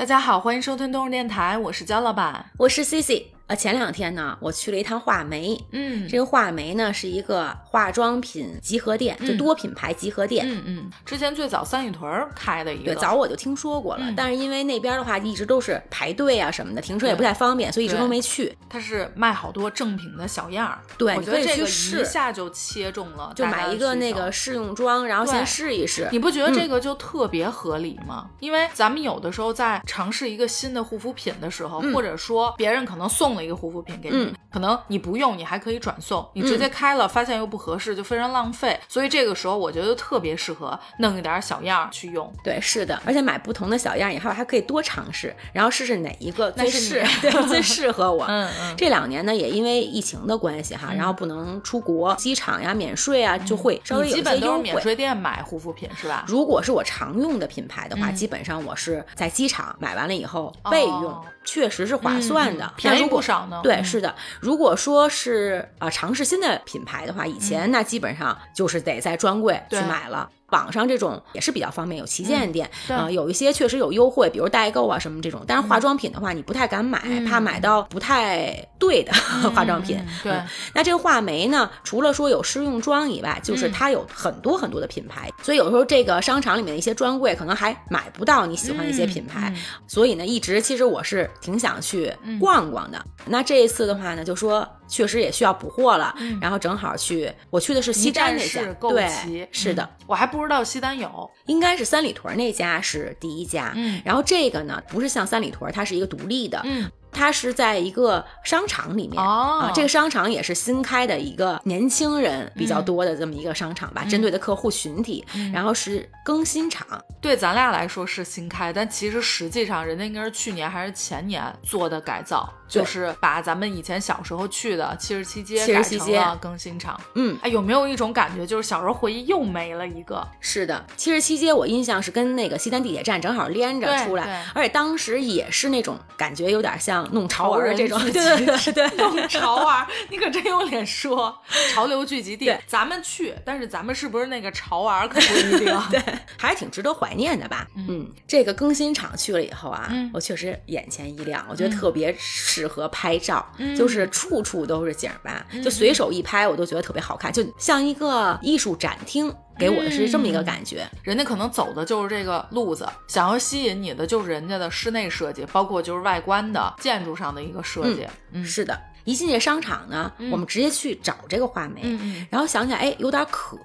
大家好，欢迎收听东日电台，我是焦老板，我是 C C。呃，前两天呢，我去了一趟画眉。嗯这个画眉呢是一个化妆品集合店，就多品牌集合店。嗯嗯，之前最早三里屯儿开的一个，对，早我就听说过了，嗯但是因为那边的话一直都是排队啊什么的，停车也不太方便，所以一直都没去。它是卖好多正品的小样儿，对我觉得这个试一下就切中了，就买一个那个。试用装，然后先试一试。你不觉得这个就特别合理吗？因为咱们有的时候在尝试一个新的护肤品的时候，嗯或者说别人可能送了一个护肤品给你，嗯可能你不用，你还可以转送，你直接开了、发现又不合适，就非常浪费。所以这个时候我觉得特别适合弄一点小样儿去用。对，是的，而且买不同的小样以后还可以多尝试，然后试试哪一个最适对最适合我。嗯嗯 这两年呢，也因为疫情的关系哈，然后不能出国，机场呀免税啊，就会稍微有些优基本都是免。税店买护肤品是吧？如果是我常用的品牌的话，嗯基本上我是在机场买完了以后备用，哦确实是划算的，嗯便宜那如果不少呢对，嗯是的。如果说是啊、尝试新的品牌的话，以前那基本上就是得在专柜去买了。网上这种也是比较方便，有旗舰店对啊、有一些确实有优惠，比如代购啊什么这种。但是化妆品的话，你不太敢买，嗯怕买到不太对的化妆品。嗯对嗯那这个画眉呢，除了说有试用装以外，就是嗯它有很多很多的品牌，所以有时候这个商场里面的一些专柜可能还买不到你喜欢的一些品牌，所以呢，一直其实我是挺想去逛逛的。那这一次的话呢，就说确实也需要补货了，然后正好去，我去的是西单那家，购对，，是的。嗯。我还不知道西单有，应该是三里屯那家是第一家，嗯。然后这个呢不是像三里屯，它是一个独立的，嗯，它是在一个商场里面、哦。啊，这个商场也是新开的一个年轻人比较多的这么一个商场吧，针对的客户群体，然后是更新厂，对咱俩来说是新开，但其实实际上人家应该是去年还是前年做的改造，对就是把咱们以前小时候去的七十七街77改成街了更新场。嗯，哎，有没有一种感觉，就是小时候回忆又没了一个？是的，七十七街我印象是跟那个西单地铁站正好连着出来，而且当时也是那种感觉有点像弄潮儿这种，对对对对弄潮儿，你可真有脸说 潮流聚集地。咱们去，但是咱们是不是那个潮儿可不一定。对，还是挺值得怀念的吧。嗯，这个更新厂去了以后啊，嗯我确实眼前一亮，我觉得特别适合拍照，嗯就是处处都是景儿吧，就随手一拍，我都觉得特别好看，就像一个艺术展厅。给我的是这么一个感觉，人家可能走的就是这个路子，想要吸引你的就是人家的室内设计，包括就是外观的建筑上的一个设计。嗯是的。一进这商场呢，我们直接去找这个话梅，然后想想，哎，有点渴，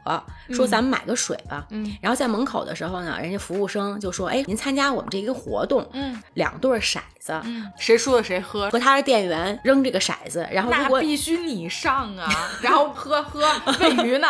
说咱们买个水吧。嗯。然后在门口的时候呢，人家服务生就说，哎，您参加我们这一个活动，嗯。两对儿骰子，嗯，谁输了谁喝。和他的店员扔这个骰子，然后如果那必须你上啊，然后喝喝 喂鱼呢。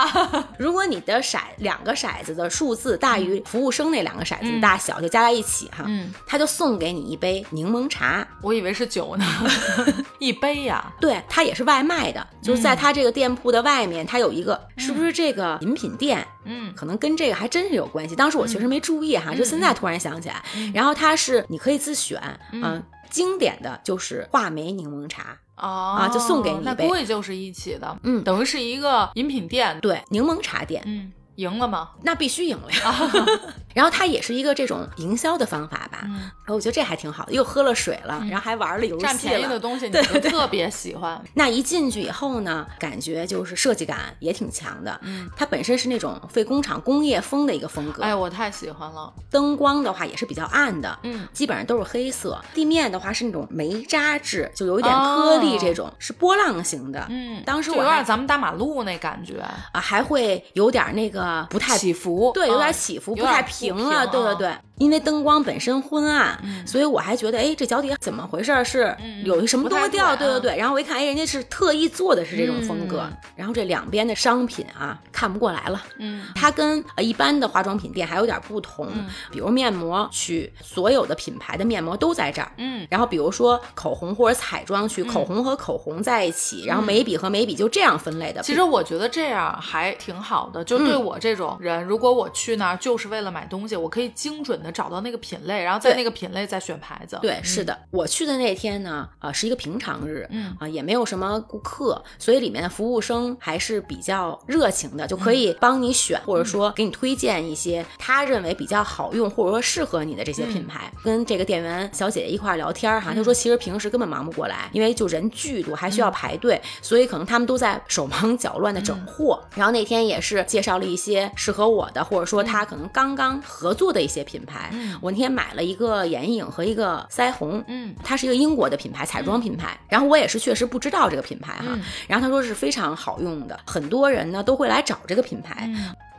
如果你的骰两个骰子的数字大于服务生那两个骰子的大小，就加在一起哈，嗯。他就送给你一杯柠檬茶。我以为是酒呢，一杯呀、对，它也是外卖的，就是在他这个店铺的外面，它有一个，是不是这个饮品店？嗯可能跟这个还真是有关系。当时我确实没注意哈，就现在突然想起来。然后它是你可以自选，嗯、经典的就是话梅柠檬茶，哦啊就送给你一那杯估计就是一起的，嗯等于是一个饮品店。对，柠檬茶店。嗯，赢了吗？那必须赢了呀。然后它也是一个这种营销的方法吧，嗯后我觉得这还挺好的，又喝了水了，然后还玩了游戏了。占便宜的东西你对就特别喜欢。那一进去以后呢，感觉就是设计感也挺强的。嗯，它本身是那种废工厂工业风的一个风格，哎，我太喜欢了。灯光的话也是比较暗的，嗯，基本上都是黑色。地面的话是那种煤渣质，就有一点颗粒，这种、是波浪形的。嗯，当时我有点咱们大马路那感觉，啊还会有点那个不太起伏，对，有点嗯起伏，不太平了。对对啊对，因为灯光本身昏暗，所以我还觉得，哎，这脚底怎么回事儿？是有一什么东西掉？对啊对对对。然后我一看，哎，人家是特意做的是这种风格。嗯然后这两边的商品啊，看不过来了。嗯，它跟呃一般的化妆品店还有点不同，比如面膜区，所有的品牌的面膜都在这儿。嗯，然后比如说口红或者彩妆区，口红和口红在一起，然后眉笔和眉笔就这样分类的。其实我觉得这样还挺好的，就对我这种人，如果我去那儿就是为了买东西，我可以精准找到那个品类，然后在那个品类再选牌子。对，是的，我去的那天呢，呃，是一个平常日，嗯啊、也没有什么顾客，所以里面的服务生还是比较热情的，就可以帮你选，或者说给你推荐一些他认为比较好用或者说适合你的这些品牌。跟这个店员小姐姐一块儿聊天儿哈，她说其实平时根本忙不过来，因为就人巨多，还需要排队，所以可能他们都在手忙脚乱的整货。然后那天也是介绍了一些适合我的，或者说他可能刚刚合作的一些品牌。我那天买了一个眼影和一个腮红，嗯，它是一个英国的品牌，彩妆品牌。然后我也是确实不知道这个品牌哈，嗯然后他说是非常好用的，很多人呢都会来找这个品牌。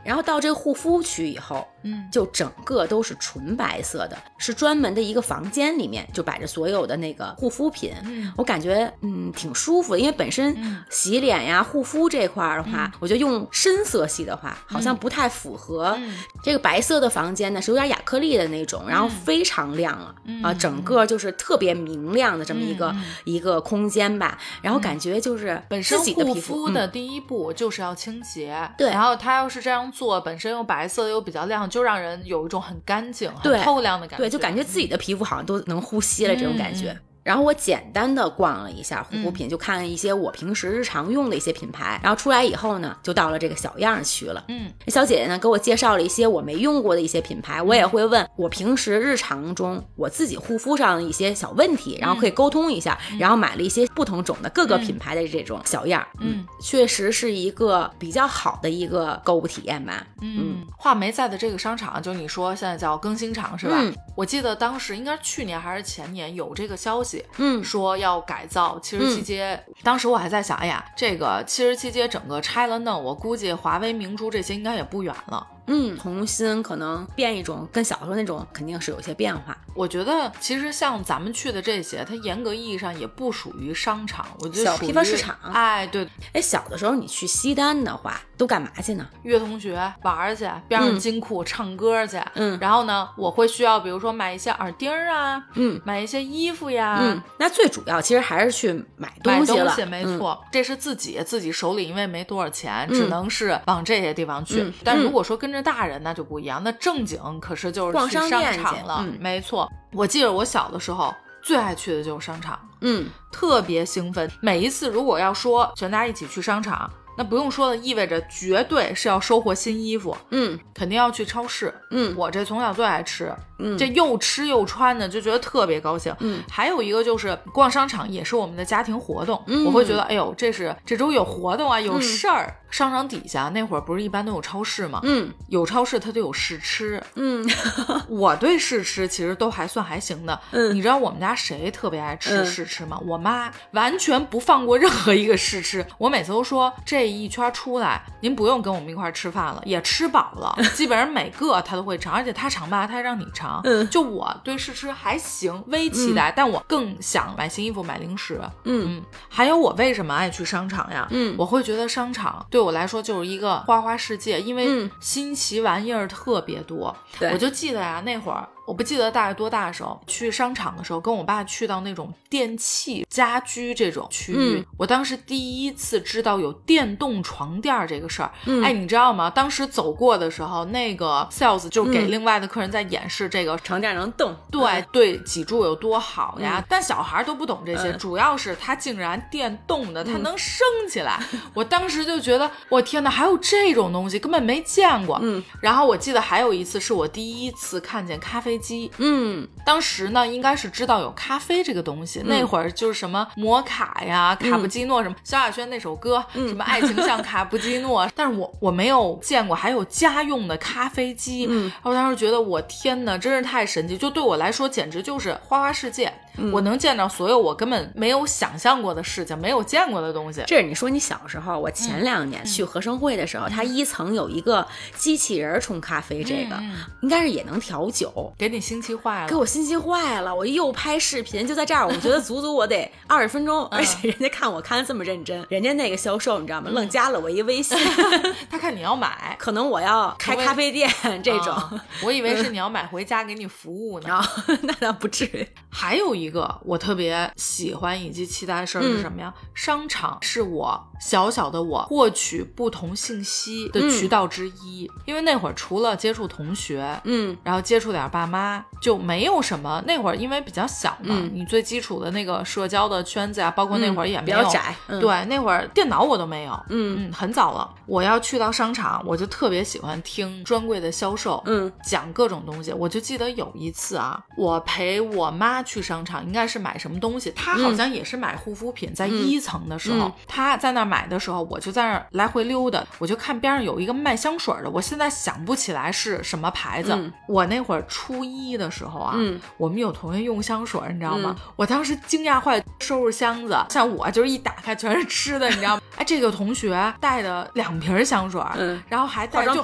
嗯然后到这个护肤区以后，嗯就整个都是纯白色的，是专门的一个房间里面就摆着所有的那个护肤品。嗯我感觉嗯挺舒服的，因为本身嗯洗脸呀、护肤这块儿的话，我觉得用深色系的话，好像不太符合。嗯这个白色的房间呢是有点亚克力的那种，然后非常亮啊、啊，整个就是特别明亮的这么一个、嗯一个空间吧。然后感觉就是本身自己的护皮肤嗯肤的第一步就是要清洁，对然后它要是这样做，本身又白色又比较亮，就让人有一种很干净、很透亮的感觉。对，就感觉自己的皮肤好像都能呼吸了这种感觉。嗯然后我简单的逛了一下护肤品，就看了一些我平时日常用的一些品牌。然后出来以后呢，就到了这个小样儿区了。嗯小姐姐呢给我介绍了一些我没用过的一些品牌，我也会问我平时日常中我自己护肤上的一些小问题，然后可以沟通一下，然后买了一些不同种的各个品牌的这种小样儿。嗯，确实是一个比较好的一个购物体验吧。嗯，画眉在的这个商场，就你说现在叫更新场是吧？嗯我记得当时应该是去年还是前年有这个消息，嗯说要改造七十七街。当时我还在想，哎呀，这个七十七街整个拆了弄，我估计华为、明珠这些应该也不远了。嗯，重新可能变一种跟小时候那种肯定是有些变化。我觉得其实像咱们去的这些，它严格意义上也不属于商场，我觉得小批发市场哎，对，哎，小的时候你去西单的话，都干嘛去呢？约同学玩儿去，边上金库唱歌去。嗯然后呢，我会需要比如说买一些耳钉儿啊，嗯买一些衣服呀，嗯，那最主要其实还是去买买东西了。东西没嗯错，这是自己自己手里因为没多少钱，嗯只能是往这些地方去。嗯但如果说跟着大人，那就不一样，那正经可是就是逛去商场了。嗯没错，我记得我小的时候最爱去的就是商场，嗯特别兴奋。每一次如果要说全家一起去商场，那不用说的，意味着绝对是要收获新衣服，嗯肯定要去超市。嗯我这从小最爱吃，嗯这又吃又穿的，就觉得特别高兴。嗯，还有一个就是逛商场也是我们的家庭活动，嗯我会觉得，哎呦，这是这周有活动啊，有事儿。商场底下那会儿不是一般都有超市吗？嗯有超市它就有试吃，嗯 我对试吃其实都还算还行的。嗯你知道我们家谁特别爱吃嗯试吃吗？我妈完全不放过任何一个试吃。我每次都说这一圈出来，您不用跟我们一块儿吃饭了，也吃饱了。基本上每个她都会尝，而且她尝吧，她还让你尝。嗯就我对试吃还行，微期待，但我更想买新衣服、买零食。嗯嗯，还有我为什么爱去商场呀？嗯我会觉得商场对我来说就是一个花花世界，因为嗯新奇玩意儿特别多。对我就记得呀，那会儿我不记得大概多大的时候，去商场的时候，跟我爸去到那种电器、家居这种区域，嗯我当时第一次知道有电动床垫儿这个事儿。嗯哎，你知道吗？当时走过的时候，那个 sales 就给嗯另外的客人在演示这个床垫能动。对对，脊柱有多好呀？嗯但小孩都不懂这些，嗯主要是它竟然电动的，它能升起来。我当时就觉得，我天哪，还有这种东西，根本没见过。嗯然后我记得还有一次是我第一次看见咖啡机，嗯。当时呢应该是知道有咖啡这个东西，那会儿就是什么摩卡呀、卡布基诺什么，萧亚轩那首歌、什么爱情像卡布基诺，但是我我没有见过还有家用的咖啡机，嗯。我当时觉得我天哪，真是太神奇，就对我来说简直就是花花世界，我能见到所有我根本没有想象过的事情，没有见过的东西。这是你说你小时候，我前两年去合生汇的时候，它一层有一个机器人儿冲咖啡，这个应该是也能调酒。给你心气坏了，给我心气坏了，我又拍视频，就在这儿，我觉得足足我得 二十分钟，而且人家看我看的这么认真，人家那个销售你知道吗？愣加了我一微信，他看你要买。可能我要开咖啡店这种，啊我以为是 你要买回家给你服务呢。那倒不至于，还有一一个我特别喜欢以及期待的事儿是什么呀？商场是我小小的我获取不同信息的渠道之一。因为那会儿除了接触同学，嗯然后接触点爸妈，就没有什么。那会儿因为比较小嘛，嗯你最基础的那个社交的圈子啊、包括那会儿也没有。比较窄，嗯，对，那会儿电脑我都没有，嗯嗯，很早了。我要去到商场，我就特别喜欢听专柜的销售，嗯讲各种东西。我就记得有一次啊，我陪我妈去商场，应该是买什么东西，他好像也是买护肤品，在一层的时候，嗯她在那儿买的时候，我就在那儿来回溜达，我就看边上有一个卖香水的，我现在想不起来是什么牌子。嗯我那会儿初一的时候啊，嗯我们有同学用香水，你知道吗？我当时惊讶坏，收拾箱子，像我就是一打开全是吃的，你知道吗？哎，这个同学带的两瓶香水，嗯然后还带就？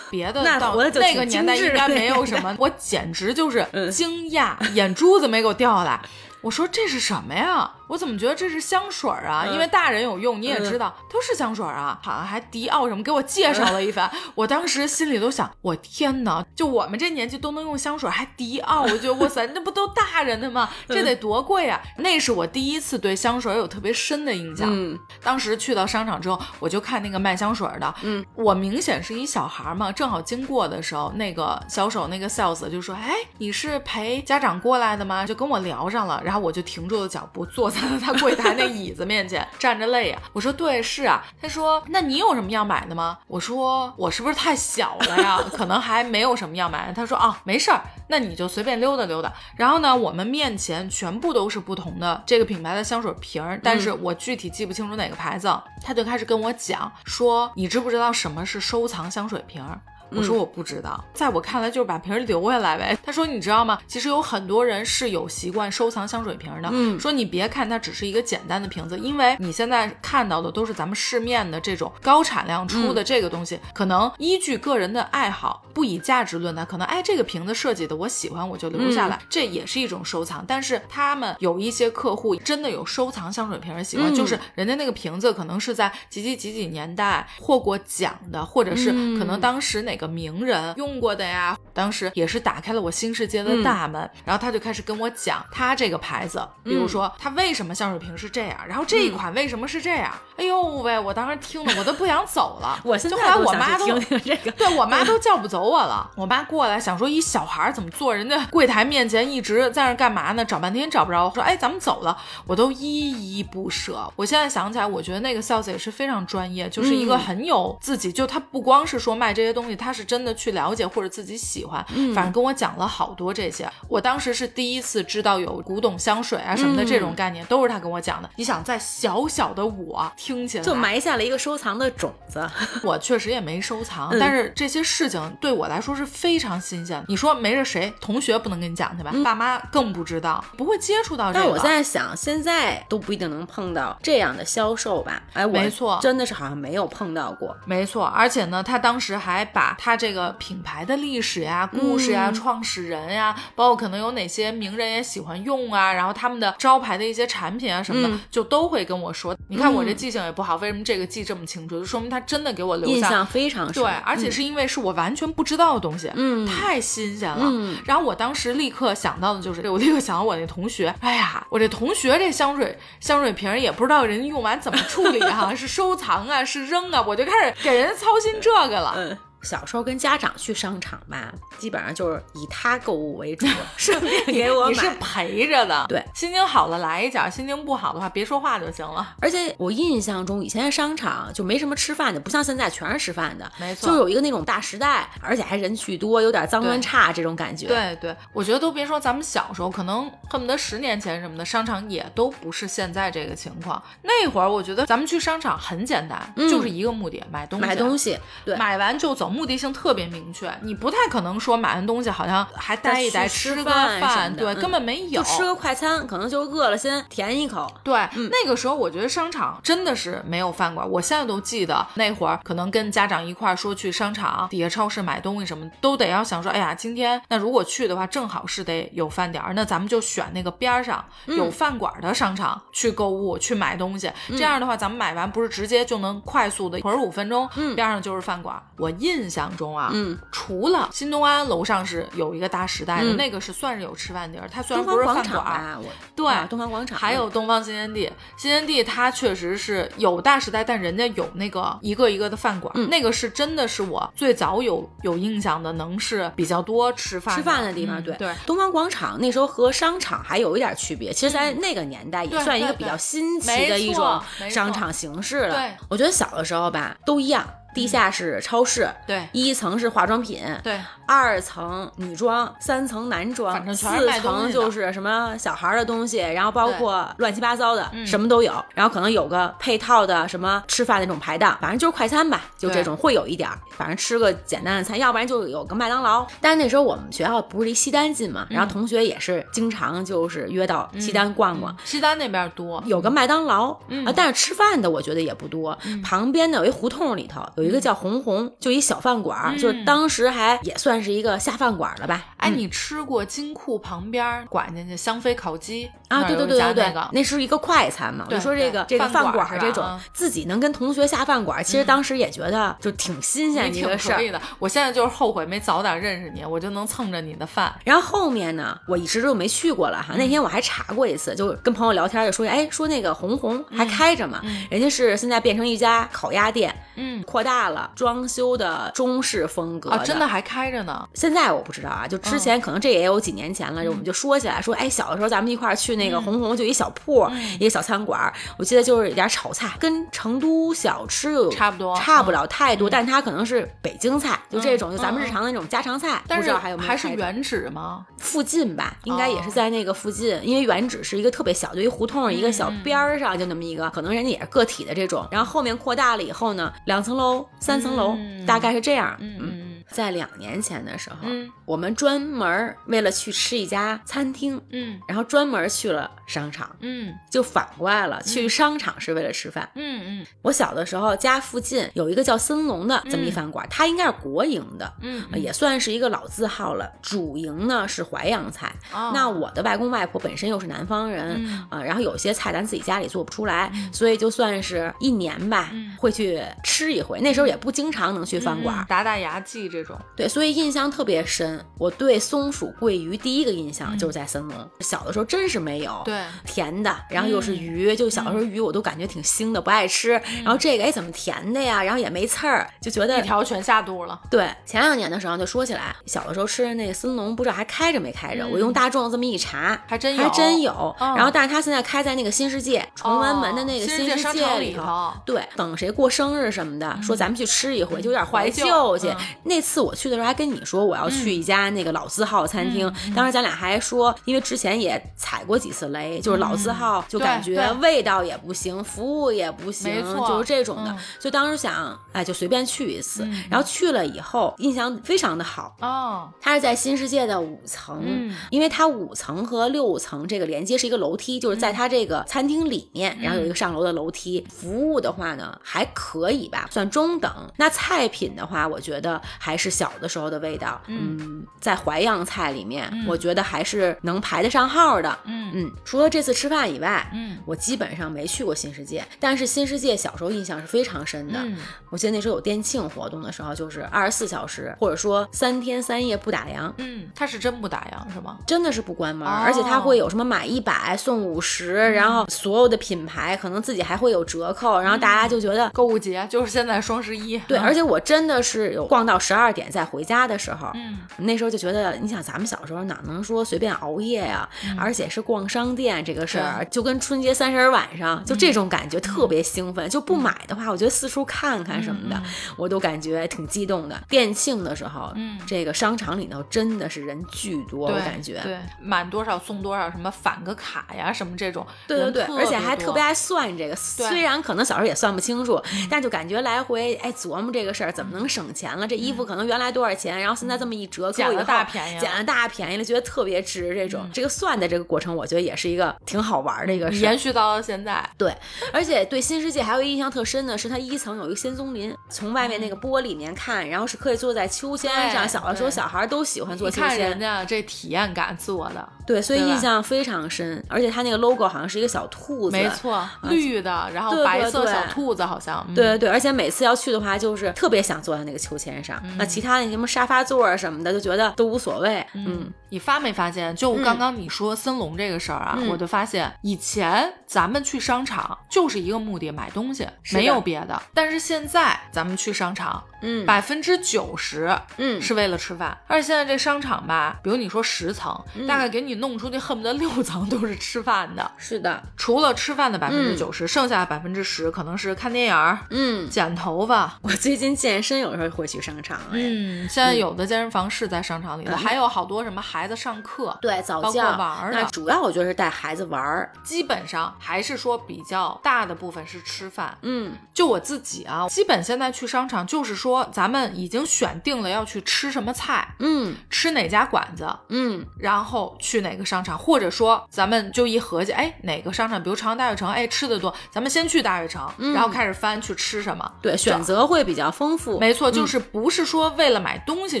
别的到 那那个年代应该没有什么，我简直就是嗯惊讶，眼珠子没给我掉下来。我说这是什么呀？我怎么觉得这是香水啊？嗯因为大人有用，你也知道，都是香水啊，好像还迪奥什么，给我介绍了一番。我当时心里都想，我天哪，就我们这年纪都能用香水，还迪奥，我觉得哇塞，那不都大人的吗？这得多贵啊！那是我第一次对香水有特别深的印象。嗯当时去到商场之后，我就看那个卖香水的，嗯，我明显是一小孩嘛，正好经过的时候，那个销售那个 sales 就说：“哎，你是陪家长过来的吗？”就跟我聊上了，然后我就停住了脚步，坐在了 他柜台那椅子面前，站着累呀。我说：“对，是啊。”他说：“那你有什么要买的吗？”我说：“我是不是太小了呀？可能还没有什么要买的。”他说：“啊，没事儿，那你就随便溜达溜达。”然后呢，我们面前全部都是不同的这个品牌的香水瓶儿，但是我具体记不清楚哪个牌子。他就开始跟我讲说：“你知不知道什么是收藏香水瓶儿？”我说我不知道，在我看来就是把瓶儿留下来呗。他说你知道吗？其实有很多人是有习惯收藏香水瓶儿的。嗯说你别看它只是一个简单的瓶子，因为你现在看到的都是咱们市面的这种高产量出的这个东西，可能依据个人的爱好，不以价值论的，可能哎这个瓶子设计的我喜欢，我就留下来，这也是一种收藏。但是他们有一些客户真的有收藏香水瓶儿的习惯，嗯就是人家那个瓶子可能是在几几几几年代获过奖的，或者是可能当时哪个名人用过的呀。当时也是打开了我新世界的大门，然后他就开始跟我讲他这个牌子，比如说他为什么香水瓶是这样，然后这一款为什么是这样。哎呦喂，我当时听的我都不想走了。我现就后来我妈都听听这个。对我妈都叫不走我了。我妈过来想说，一小孩儿怎么坐人家柜台面前一直在那干嘛呢？找半天找不着。我说，哎，咱们走了，我都依依不舍。我现在想起来，我觉得那个 sales 也是非常专业，就是一个嗯很有自己，就他不光是说卖这些东西，他是真的去了解或者自己喜欢。反正跟我讲了好多这些。我当时是第一次知道有古董香水啊什么的这种概念，都是他跟我讲的。你想，在小小的我听起来就埋下了一个收藏的种子。我确实也没收藏，嗯但是这些事情对我来说是非常新鲜的。你说没着谁，同学不能跟你讲去吧？爸妈更不知道，不会接触到这个。嗯但我在想，现在都不一定能碰到这样的销售吧？哎，我没错真的是好像没有碰到过。没错，而且呢，他当时还把他这个品牌的历史呀、故事呀、嗯创始人呀，包括可能有哪些名人也喜欢用啊，然后他们的招牌的一些产品啊什么的，嗯就都会跟我说。你看我这记性也不好，为什么这个记这么清楚？就说明他真的给我留下印象非常深。对，而且是因为是我完全不知道的东西，嗯太新鲜了。嗯然后我当时立刻想到的就是，我立刻想到我那同学，哎呀，我这同学这香水香水瓶儿也不知道人家用完怎么处理哈、是收藏啊，是扔啊，我就开始给人家操心这个了。嗯，小时候跟家长去商场吧，基本上就是以他购物为主，顺便 给我买你是。陪着的，对，心情好了来一脚，心情不好的话别说话就行了。而且我印象中，以前的商场就没什么吃饭的，不像现在全是吃饭的，没错就有一个那种大时代，而且还人巨多，有点脏乱差这种感觉。，对对，我觉得都别说咱们小时候，可能恨不得十年前什么的，商场也都不是现在这个情况。那会儿我觉得咱们去商场很简单，嗯就是一个目的，买东西。买东西，对，买完就走，目的性特别明确。你不太可能说买完东西好像还待一待，吃吃个饭饭，对，嗯根本没有。就吃个快餐，可能就饿了，先填一口。对，那个时候我觉得商场真的是没有饭馆。我现在都记得那会儿，可能跟家长一块儿说去商场底下超市买东西什么，都得要想说，哎呀，今天那如果去的话，正好是得有饭点儿，那咱们就选那个边儿上有饭馆的商场去购物去买东西。这样的话，咱们买完不是直接就能快速的，会儿五分钟，边上就是饭馆。我印印象中啊，嗯，除了新东安楼上是有一个大时代的，嗯。那个是算是有吃饭地儿，它虽然东不是方广场饭馆对啊东方广场还有东方新天地，新天地它确实是有大时代，但人家有那个一个一个的饭馆，嗯。那个是真的是我最早有有印象的，能是比较多吃饭吃饭的地方，嗯对。对。东方广场那时候和商场还有一点区别，其实，在那个年代也算一个比较新奇的一种商场形式了。对。我觉得小的时候吧都一样，地下室超市，对一层是化妆品，对，二层女装，三层男装，四层就是什么小孩儿的东西，然后包括乱七八糟的，嗯什么都有。然后可能有个配套的什么吃饭那种排档，反正就是快餐吧，就这种会有一点儿，反正吃个简单的餐，要不然就有个麦当劳。但是那时候我们学校不是离西单近嘛，然后同学也是经常就是约到西单逛逛。西单那边多，有个麦当劳、嗯啊，但是吃饭的我觉得也不多。旁边呢有一胡同里头有一个叫红红，就一小饭馆就是当时还也算是一个下饭馆了吧。哎，嗯。你吃过金库旁边拐进去香妃烤鸡啊，对对对对对，那是一个快餐嘛。就说这个这个饭饭馆这种自己能跟同学下饭馆儿，其实当时也觉得就挺新鲜一个事儿。的。我现在就是后悔没早点认识你，我就能蹭着你的饭。然后后面呢，我一直就没去过了哈。那天我还查过一次，就跟朋友聊天就说，哎，说那个红红还开着嘛，人家是现在变成一家烤鸭店，嗯扩大了，装修的中式风格啊，真的还开着呢。现在我不知道啊，就之前可能这也有几年前了，我们就说起来说，哎，小的时候咱们一块儿去那个红红，就一小铺，一个小餐馆儿，我记得就是一点炒菜，跟成都小吃又有差不多差不了太多，但它可能是北京菜，就这种，就咱们嗯日常的那种家常菜，但是不知道还有没有还是原址吗？附近吧，应该也是哦。在那个附近，因为原址是一个特别小，就一胡同一个小嗯边儿上，就那么一个，可能人家也是个体的这种，然后后面扩大了以后呢，两层楼、三层楼，嗯大概是这样，嗯嗯在两年前的时候，嗯。我们专门为了去吃一家餐厅，嗯。然后专门去了商场，嗯。就反过来了，去商场是为了吃饭。嗯嗯。我小的时候家附近有一个叫森龙的这么一饭馆，它应该是国营的。嗯呃也算是一个老字号了，主营呢是淮扬菜。哦。那我的外公外婆本身又是南方人，嗯。呃，然后有些菜咱自己家里做不出来，所以就算是一年吧，嗯。会去吃一回。那时候也不经常能去饭馆，嗯打打牙祭这种。对，所以印象特别深。我对松鼠桂鱼第一个印象嗯就是在森龙，小的时候真是没有。对，甜的，然后又是鱼，就小的时候鱼我都感觉挺腥的，不爱吃。然后这个哎怎么甜的呀？然后也没刺儿，就觉得一条全下肚了。对。前两年的时候就说起来，小的时候吃的那个森龙，不知道还开着没开着。我用大众这么一查，还真有还真有。嗯然后但是它现在开在那个新世界崇文门的那个哦新世界里里头对，等谁过生日什么的，说咱们去吃一回，就有点怀怀旧旧去嗯。那次我去的时候还跟你说我要去一家那个老字号餐厅，嗯当时咱俩还说，因为之前也踩过几次雷，就是老字号就感觉味道也不行，服务也不行就是这种的嗯。所以当时想，哎，就随便去一次。然后去了以后，印象非常的好。哦，它是在新世界的五层，嗯因为它五层和六层这个连接是一个楼梯，就是在它这个餐厅里面，嗯然后有一个上楼的楼梯。服务的话呢，还可以吧，算中等。那菜品的话，我觉得还是小的时候的味道。嗯，在淮扬菜里面，我觉得还是能排得上号的。嗯嗯，除了这次吃饭以外，嗯我基本上没去过新世界，但是新世界小时候印象是非常深的。嗯我记得那时候有店庆活动的时候，就是二十四小时，或者说三天三夜不打烊。嗯，他是真不打烊是吗？真的是不关门，哦而且它会有什么买一百送五十、然后所有的品牌可能自己还会有折扣，然后大家就觉得。购物节就是现在双十一。对，嗯而且我真的是有逛到十二点再回家的时候，嗯那时候就觉得，你想咱们小时候哪能说随便熬夜呀、嗯而且是逛商店这个事儿，就跟春节三十晚上就这种感觉特别兴奋。就不买的话，我觉得四处看看什么的，我都感觉挺激动的。店庆的时候，嗯这个商场里头真的是人巨多，我感觉。对，满多少送多少，什么返个卡呀，什么这种，对对对，而且还特别爱算这个，虽然可能小时候也算不清楚，但就感觉来回哎琢磨这个事儿怎么能省钱了。这衣服可能原来多少钱，然后现在这么一折扣捡了大便宜了捡了大便宜了，觉得特别值。这种、这个算的这个过程，我觉得也是一个挺好玩的一个事儿。延续到了现在。对，而且对新世界还有一个印象特深的是，它一层有一个仙踪林，从外面那个玻璃里面看，然后是可以坐在秋千上。小的时候，小孩都喜欢坐秋千看人千，家这体验感做的，对，所以印象非常深。而且它那个 logo 好像是一个小兔子，没错，绿的，然后白色小兔子好像，嗯对对对，而且每次要去的话，就是特别想坐在那个秋千上。那其他那什么沙发座啊什么的，就觉得都无所谓。嗯，你发没发现？就刚刚你说森龙这个事儿啊，嗯我就发现以前咱们去商场就是一个目的，买东西，没有别的。但是现在咱们去商场，嗯百分之九十嗯是为了吃饭。而且现在这商场吧，比如你说十层，嗯大概给你弄出去恨不得六层都是吃饭的。是的，除了吃饭的百分之九十，剩下的百分之十可能是看电影儿、嗯，剪头发。我最近健身有时候会去商场，哎，嗯，现在有的健身房是在商场里的，还有好多什么孩子上课，对，早教玩儿的那主要我觉得是带孩子玩儿。基本上还是说比较大的部分是吃饭。嗯，就我自己啊，基本现在去商场就是说，咱们已经选定了要去吃什么菜，嗯吃哪家馆子，嗯，然后去哪个商场，或者说咱们就一合计，哎，哪个商场，比如长安大悦城，哎，吃的多，咱们先去大悦城，然后开始翻去吃什么。对，选择会比较丰富。没错，就是不是说为了买东西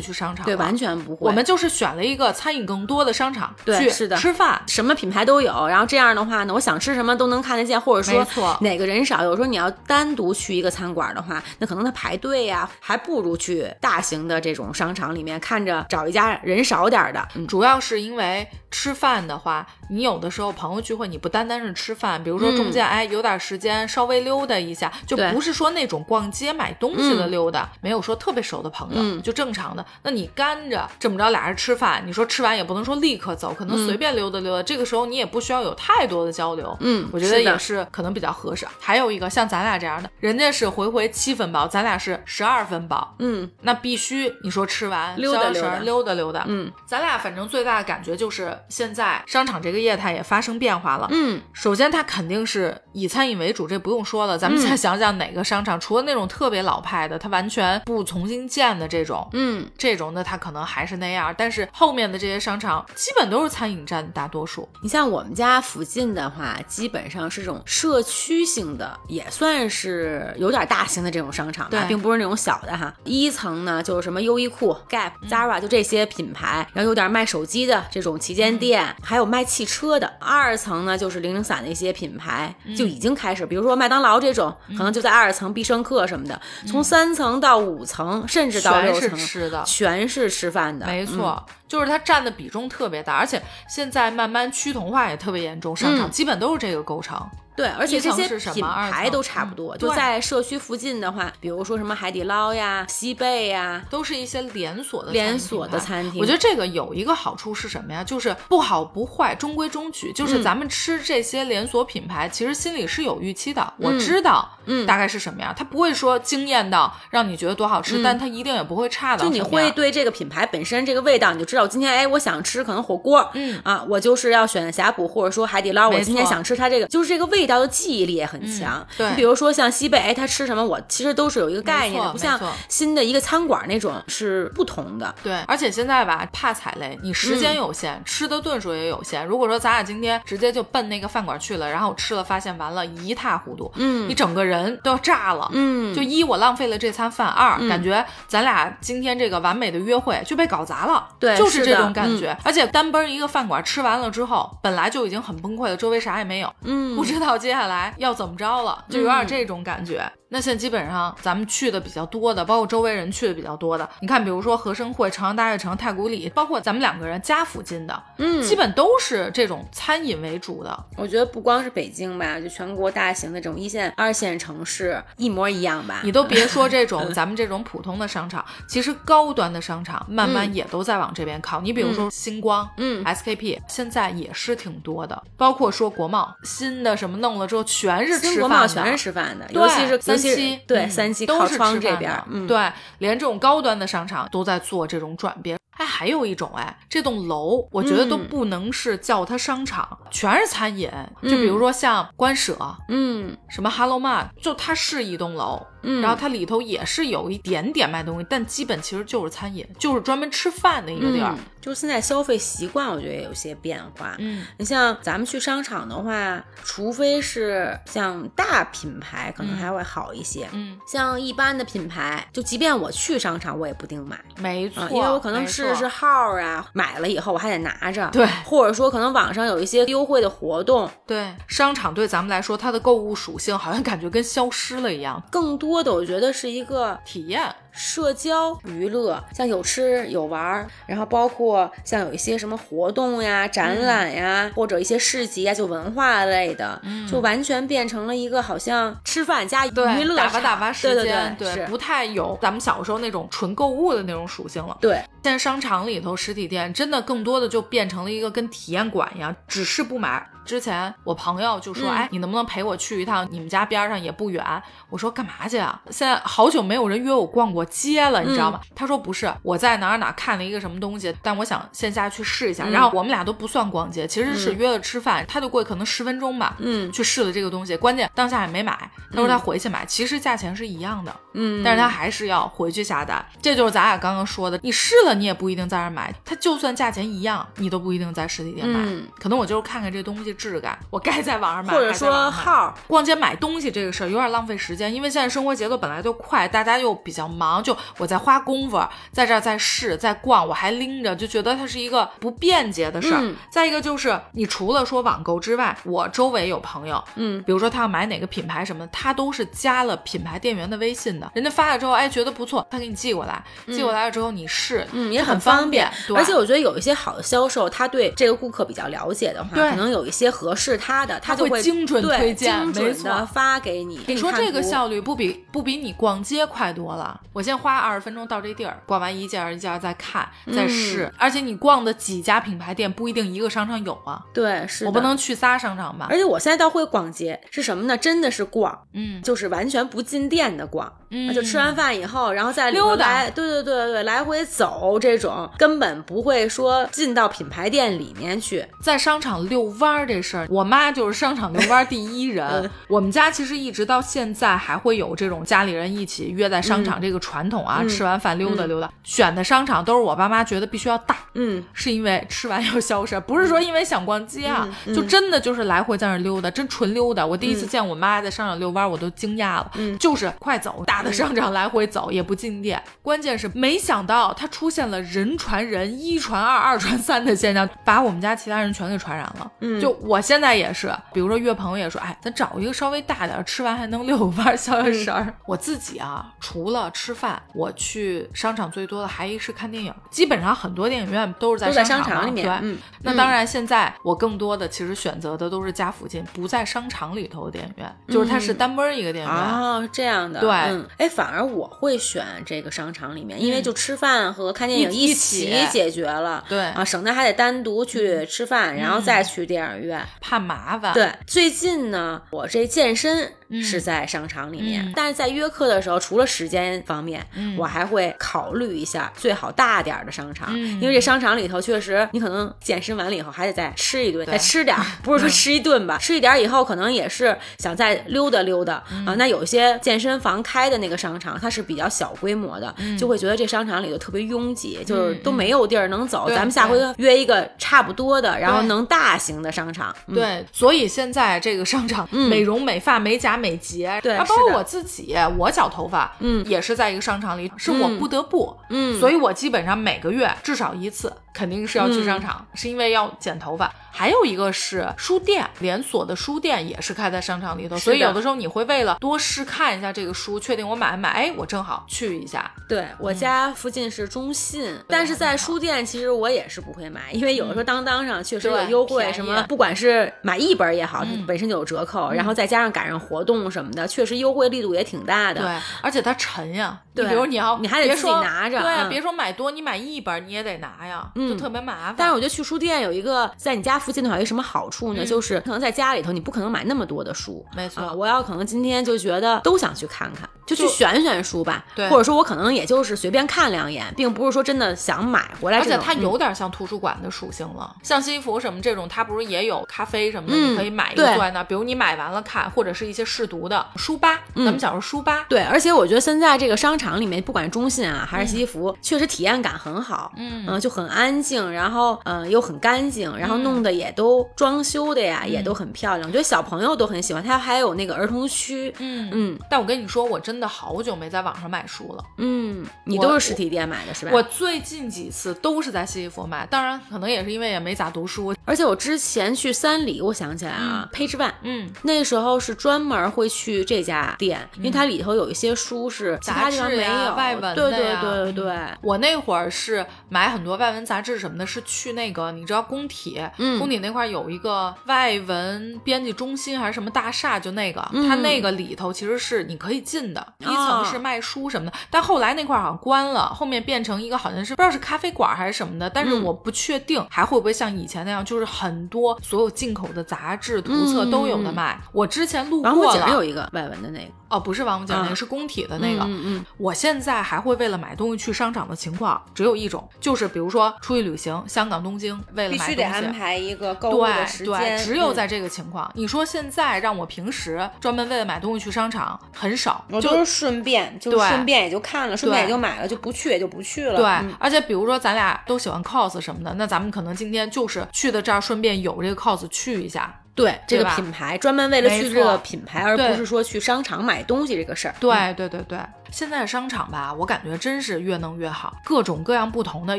去商场了，对，完全不会。我们就是选了一个餐饮更多的商场对去是的吃饭。什么品牌都有，然后这样的话呢，我想吃什么都能看得见，或者说哪个人少，有时候你要单独去一个餐馆的话，那可能他排队呀、还不如去大型的这种商场里面看着找一家人少点儿的。嗯，主要是因为吃饭的话，你有的时候朋友聚会，你不单单是吃饭，比如说中间、哎有点时间稍微溜达一下，就不是说那种逛街买东西的溜达，没有说特别熟的朋友，嗯就正常的。那你干着这么着俩人吃饭，你说吃完也不能说立刻走，可能随便溜达溜达，这个时候你也不需要有太多的交流。嗯我觉得也是可能比较合适。还有一个像咱俩这样的，人家是回回七分饱，咱俩是十二分饱，嗯，那必须你说吃完溜达溜达。溜达溜达，嗯，咱俩反正最大的感觉就是现在商场这个业态也发生变化了，嗯，首先它肯定是以餐饮为主，这不用说了，咱们再想想哪个商场，除了那种特别老派的，它完全不重新建的这种，嗯，这种的它可能还是那样，但是后面的这些商场基本都是餐饮占大多数，你像我们家附近的话，基本上是这种社区性的，也算是有点大型的这种商场吧对，并不是那种小的哈。一层呢就是什么优衣库、Gap、Zara 嗯就这些品牌，然后有点卖手机的这种旗舰店，还有卖汽车的。二层呢就是零零散的一些品牌，嗯就已经开始，比如说麦当劳这种，可能就在二层必胜客什么的。从三层到五层，甚至到嗯全是六层，吃的。全是吃饭的，没错，就是它占的比重特别大，而且现在慢慢趋同化也特别严重，商场嗯基本都是这个构成。对，而且这些品牌都差不多，就在社区附近的话，比如说什么海底捞呀、西贝呀，都是一些连锁的连锁的餐厅我觉得这个有一个好处是什么呀？就是不好不坏，中规中矩。嗯就是咱们吃这些连锁品牌，其实心里是有预期的。我知道，嗯大概是什么呀？它不会说惊艳到让你觉得多好吃，但它一定也不会差到嗯就你会对这个品牌本身这个味道，你就知道我今天哎，我想吃可能火锅，嗯啊，我就是要选呷哺或者说海底捞，我今天想吃它这个，就是这个味道的记忆力也很强。对你比如说像西贝，哎，他吃什么，我其实都是有一个概念的，不像新的一个餐馆那种是不同的。对，而且现在吧，怕踩雷，你时嗯间有限，吃的顿数也有限。如果说咱俩今天直接就奔那个饭馆去了，然后吃了发现完了一塌糊涂，嗯你整个人都要炸了。嗯，就一我浪费了这餐饭，二、感觉咱俩今天这个完美的约会就被搞砸了，对就是这种感觉。而且单奔一个饭馆吃完了之后，本来就已经很崩溃了，周围啥也没有，嗯不知道接下来要怎么着了，就有点这种感觉。那现在基本上咱们去的比较多的，包括周围人去的比较多的，你看，比如说和生汇、朝阳大悦城、太古里，包括咱们两个人家附近的，嗯基本都是这种餐饮为主的。我觉得不光是北京吧，就全国大型的这种一线、二线城市一模一样吧。你都别说这种 咱们这种普通的商场，其实高端的商场慢慢也都在往这边靠。你比如说星光，嗯 SKP 现在也是挺多的，包括说国贸新的什么弄了之后，全是吃饭的，国贸全是吃饭的，尤其是三尤其是期，对、嗯三期都是这边嗯，对，连这种高端的商场都在做这种转变。哎，还有一种哎，这栋楼我觉得都嗯不能是叫它商场，全是餐饮。就比如说像官舍，嗯，什么 Hello Mart，就它是一栋楼，嗯然后它里头也是有一点点卖东西，但基本其实就是餐饮，就是专门吃饭的一个地儿嗯。，就是现在消费习惯，我觉得也有些变化。嗯你像咱们去商场的话，除非是像大品牌，可能还会好一些。嗯，像一般的品牌，就即便我去商场，我也不定买没错，啊，因为我可能试试号啊，买了以后我还得拿着。对或者说可能网上有一些优惠的活动，对商场对咱们来说，它的购物属性好像感觉跟消失了一样。更多的我觉得是一个体验，社交娱乐，像有吃有玩儿，然后包括像有一些什么活动呀、展览呀，或者一些市集呀，就文化类的，就完全变成了一个好像吃饭加娱，乐打发打发时对间，对不太有咱们小时候那种纯购物的那种属性了。对，现在商场里头实体店真的更多的就变成了一个跟体验馆一样，只是不买。之前我朋友就说：“嗯哎，你能不能陪我去一趟？你们家边上也不远。”我说：“干嘛去啊？现在好久没有人约我逛过街了，你知道吗？”他说：“不是，我在哪儿哪儿看了一个什么东西，但我想线下去试一下。然后我们俩都不算逛街，其实是约了吃饭。他就过去可能十分钟吧，嗯去试了这个东西。关键当下也没买，他说他回去买，其实价钱是一样的。嗯，但是他还是要回去下单，这就是咱俩刚刚说的，你试了你也不一定在这儿买，他就算价钱一样，你都不一定在实体店买。嗯可能我就是看看这东西质感，我该在网上买，或者说号，逛街买东西这个事儿有点浪费时间，因为现在生活节奏本来就快，大家又比较忙，就我在花功夫在这儿在试在逛，我还拎着，就觉得它是一个不便捷的事儿。嗯。再一个就是，你除了说网购之外，我周围有朋友，嗯，比如说他要买哪个品牌什么的，他都是加了品牌店员的微信的，人家发了之后，哎，觉得不错，他给你寄过来，寄过来了之后你试，嗯，也很很方便，对。而且我觉得有一些好的销售，他对这个顾客比较了解的话，可能有一些合适他的，他就会精准推荐精准没错的发给你。你说这个效率不比不比你逛街快多了？我先花二十分钟到这地儿，逛完一件儿一件儿再看再试，嗯而且你逛的几家品牌店不一定一个商场有啊，对，是我不能去仨商场吧而？且我现在倒会逛街，是什么呢？真的是逛，嗯就是完全不进店的逛，嗯就吃完饭以后，然后再溜达，对对对对对，来回走这种，根本不会说进到品牌店里面去。在商场遛弯儿这事儿，我妈就是商场遛弯第一人。嗯我们家其实一直到现在还会有这种家里人一起约在商场这个传统啊，嗯吃完饭溜达溜达。选的商场都是我爸妈觉得必须要大，嗯，是因为吃完要消食，不是说因为想逛街啊，嗯就真的就是来回在那溜达，真纯溜达。我第一次见我妈在商场遛弯，我都惊讶了，嗯就是快走，大的商场来回走也不进店。关键是没想到她出现了人传人、一传二、二传三的现象，把我们家其他人全给传染了。嗯就我现在也是，比如说约朋友也说，哎，咱找一个稍微大点儿，吃完还能遛个弯儿、消消食儿。我自己啊，除了吃饭，我去商场最多的还一是看电影，基本上很多电影院都是在商商场里面对，嗯那当然，现在我更多的其实选择的都是家附近不在商场里头的电影院，就是它是单门儿一个电影院。哦，这样的，对。嗯，哎，反而我会选这个商场里面，因为就吃饭和看电影嗯一起解决了，对。啊，省得还得单独去吃饭，然后再去电影院。怕麻烦。，对，最近呢，我这健身嗯是在商场里面，嗯。但是在约课的时候，除了时间方面，嗯。我还会考虑一下最好大点儿的商场，嗯。因为这商场里头确实你可能健身完了以后还得再吃一顿，再吃点儿，不是说吃一顿吧，吃一点儿以后可能也是想再溜达溜达、嗯。啊。那有些健身房开的那个商场，它是比较小规模的，嗯。就会觉得这商场里头特别拥挤，就是都没有地儿能走。对咱们下回约一个差不多的，然后能大型的商场。嗯。对，所以现在这个商场，美容、美发、美甲、美睫，对啊，包括我自己，我剪头发，嗯也是在一个商场里，是我嗯不得不，嗯所以我基本上每个月至少一次，肯定是要去商场，是因为要剪头发。还有一个是书店，连锁的书店也是开在商场里头，所以有的时候你会为了多试看一下这个书，确定我买没买，哎，我正好去一下。对我家附近是中信，但是在书店其实我也是不会买，因为有的时候当当上确实有优惠，什么不管是买一本也好，嗯本身就有折扣，然后再加上赶上活动什么的，确实优惠力度也挺大的。对，而且它沉呀。对你比如你要，你还得自己拿着对，嗯别说买多，你买一本你也得拿呀。嗯就特别麻烦。但是我觉得去书店有一个在你家附近的话，有一个什么好处呢？就是可能在家里头你不可能买那么多的书，嗯没错。啊我要可能今天就觉得都想去看看，就去选选书吧，对。或者说我可能也就是随便看两眼，并不是说真的想买回来而且它有点像图书馆的属性了，像西服什么这种，它不是也有咖啡什么的，嗯你可以买一个坐在那儿。比如你买完了看，或者是一些试读的书吧，咱们小时候书吧，对，而且我觉得现在这个商场里面，不管是中信啊还是西服，确实体验感很好，嗯。就很安静，然后嗯、呃又很干净，然后弄得也都装修的呀、也都很漂亮，我觉得小朋友都很喜欢。它还有那个儿童区，嗯嗯但我跟你说，我真的好久没在网上买书了。嗯，你都是实体店买的是吧？我最近几次都是在西西弗买，当然可能也是因为也没咋读书。而且我之前去三里，我想起来啊、p a g e One。嗯，那时候是专门会去这家店，因为它里头有一些书是其他地方没杂志呀有，外文对对对对对，我那会儿是买很多外文杂志什么的，是去那个你知道工体，嗯工体那块儿有一个外文编辑中心还是什么大厦，就那个，它那个里头其实是你可以进的，一层是卖书什么的，但后来那块儿好像关了，后面变成一个好像是不知道是咖啡馆还是什么的，但是我不确定还会不会像以前那样，就是很多所有进口的杂志、图册都有的卖。我之前路过了，井有一个外文的那个，哦，不是王府井那啊个，是工体的那个。嗯嗯我现在还会为了买东西去商场的情况只有一种，就是比如说出去旅行，香港、东京，为了买东西。排一个购物的对时间，对，只有嗯在这个情况。你说现在让我平时专门为了买东西去商场，很少，就是顺便，就对顺便也就看了，顺便也就买了，就不去也就不去了。对，嗯而且比如说咱俩都喜欢 cos 什么的，那咱们可能今天就是去的这儿，顺便有这个 cos 去一下。对这个品牌，专门为了去没这个品牌，而不是说去商场买东西这个事儿。对对对对，现在商场吧，我感觉真是越弄越好，各种各样不同的，